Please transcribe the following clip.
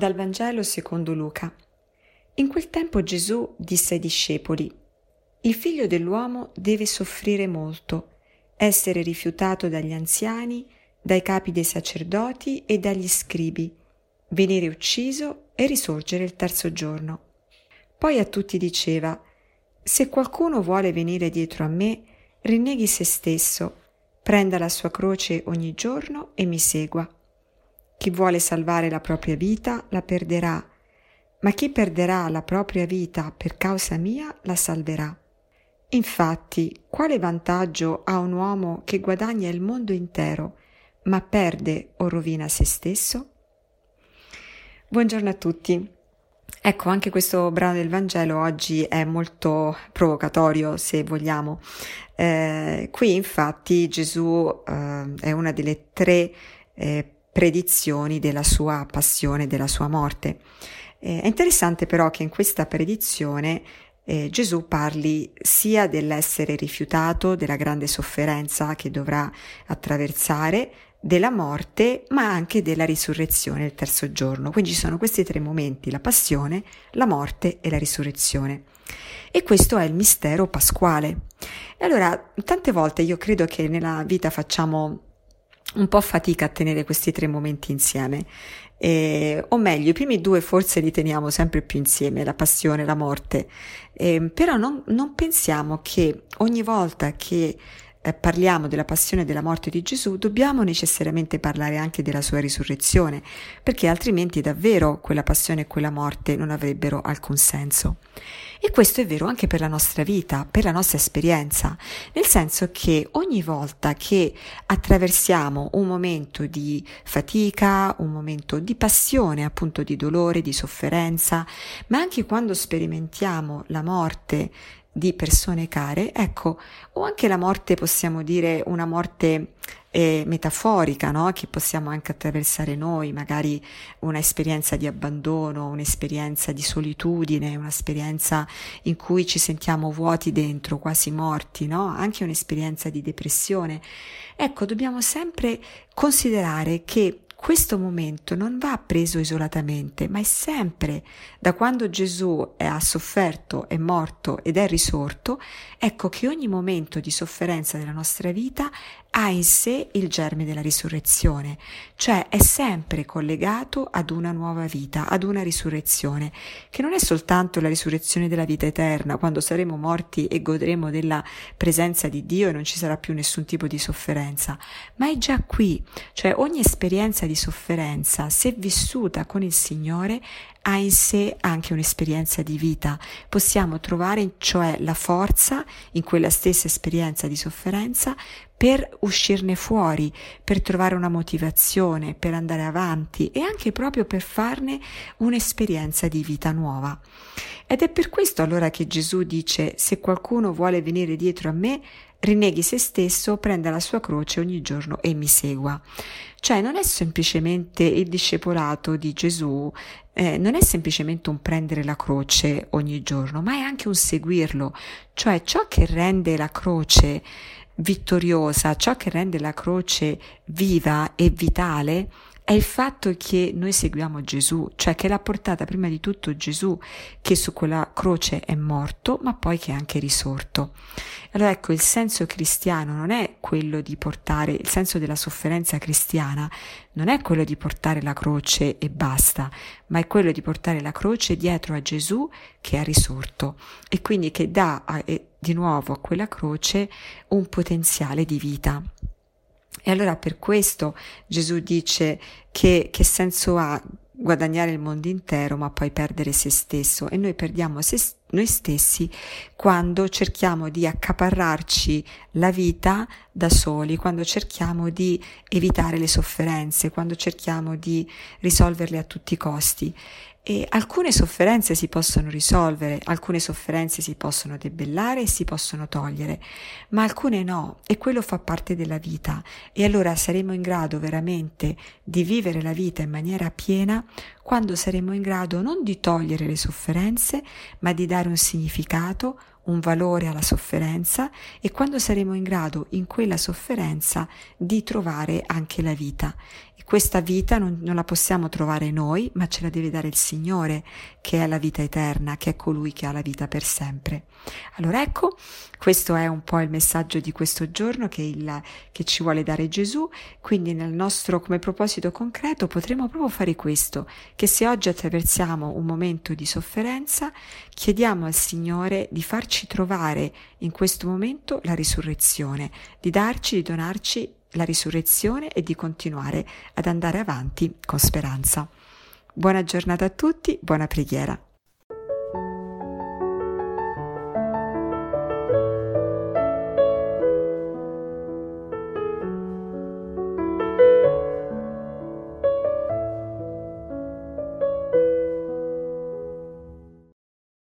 Dal Vangelo secondo Luca. In quel tempo Gesù disse ai discepoli, Il figlio dell'uomo deve soffrire molto, essere rifiutato dagli anziani, dai capi dei sacerdoti e dagli scribi, venire ucciso e risorgere il terzo giorno. Poi a tutti diceva, Se qualcuno vuole venire dietro a me, rinneghi se stesso, prenda la sua croce ogni giorno e mi segua. Chi vuole salvare la propria vita la perderà, ma chi perderà la propria vita per causa mia la salverà. Infatti, quale vantaggio ha un uomo che guadagna il mondo intero, ma perde o rovina se stesso? Buongiorno a tutti. Ecco, anche questo brano del Vangelo oggi è molto provocatorio, se vogliamo. Eh, qui infatti Gesù eh, è una delle tre eh, predizioni della sua passione, della sua morte. Eh, è interessante però che in questa predizione eh, Gesù parli sia dell'essere rifiutato, della grande sofferenza che dovrà attraversare, della morte, ma anche della risurrezione il terzo giorno. Quindi ci sono questi tre momenti, la passione, la morte e la risurrezione. E questo è il mistero pasquale. E allora, tante volte io credo che nella vita facciamo un po' fatica a tenere questi tre momenti insieme. Eh, o meglio, i primi due forse li teniamo sempre più insieme, la passione, la morte, eh, però non, non, pensiamo che ogni volta che eh, parliamo della passione e della morte di Gesù dobbiamo necessariamente parlare anche della sua risurrezione, perché altrimenti davvero quella passione e quella morte non avrebbero alcun senso. E questo è vero anche per la nostra vita, per la nostra esperienza, nel senso che ogni volta che attraversiamo un momento di fatica, un momento di passione, appunto di dolore, di sofferenza, ma anche quando sperimentiamo la morte di persone care, ecco, o anche la morte, possiamo dire, una morte eh, metaforica, no? che possiamo anche attraversare noi, magari un'esperienza di abbandono, un'esperienza di solitudine, un'esperienza in cui ci sentiamo vuoti dentro, quasi morti, no? anche un'esperienza di depressione. Ecco, dobbiamo sempre considerare che questo momento non va preso isolatamente, ma è sempre, da quando Gesù ha sofferto, è morto ed è risorto, ecco che ogni momento di sofferenza della nostra vita ha in sé il germe della risurrezione, cioè è sempre collegato ad una nuova vita, ad una risurrezione, che non è soltanto la risurrezione della vita eterna, quando saremo morti e godremo della presenza di Dio e non ci sarà più nessun tipo di sofferenza, ma è già qui, cioè ogni esperienza di sofferenza, se vissuta con il Signore, ha in sé anche un'esperienza di vita. Possiamo trovare cioè la forza in quella stessa esperienza di sofferenza per uscirne fuori, per trovare una motivazione, per andare avanti e anche proprio per farne un'esperienza di vita nuova. Ed è per questo allora che Gesù dice se qualcuno vuole venire dietro a me, rinneghi se stesso, prenda la sua croce ogni giorno e mi segua. Cioè non è semplicemente il discepolato di Gesù, eh, non è semplicemente un prendere la croce ogni giorno, ma è anche un seguirlo. Cioè ciò che rende la croce vittoriosa, ciò che rende la croce viva e vitale è il fatto che noi seguiamo Gesù, cioè che l'ha portata prima di tutto Gesù che su quella croce è morto, ma poi che è anche risorto. Allora ecco, il senso cristiano non è quello di portare, il senso della sofferenza cristiana non è quello di portare la croce e basta, ma è quello di portare la croce dietro a Gesù che è risorto e quindi che dà a, di nuovo a quella croce un potenziale di vita. E allora per questo Gesù dice che, che senso ha guadagnare il mondo intero ma poi perdere se stesso. E noi perdiamo se, noi stessi quando cerchiamo di accaparrarci la vita da soli, quando cerchiamo di evitare le sofferenze, quando cerchiamo di risolverle a tutti i costi. E alcune sofferenze si possono risolvere, alcune sofferenze si possono debellare e si possono togliere, ma alcune no, e quello fa parte della vita. E allora saremo in grado veramente di vivere la vita in maniera piena quando saremo in grado non di togliere le sofferenze, ma di dare un significato, un valore alla sofferenza e quando saremo in grado in quella sofferenza di trovare anche la vita Questa vita non, non la possiamo trovare noi, ma ce la deve dare il Signore, che è la vita eterna, che è colui che ha la vita per sempre. Allora ecco, questo è un po' il messaggio di questo giorno che, il, che ci vuole dare Gesù, quindi nel nostro come proposito concreto potremo proprio fare questo, che se oggi attraversiamo un momento di sofferenza, chiediamo al Signore di farci trovare in questo momento la risurrezione, di darci, di donarci la risurrezione e di continuare ad andare avanti con speranza. Buona giornata a tutti, buona preghiera.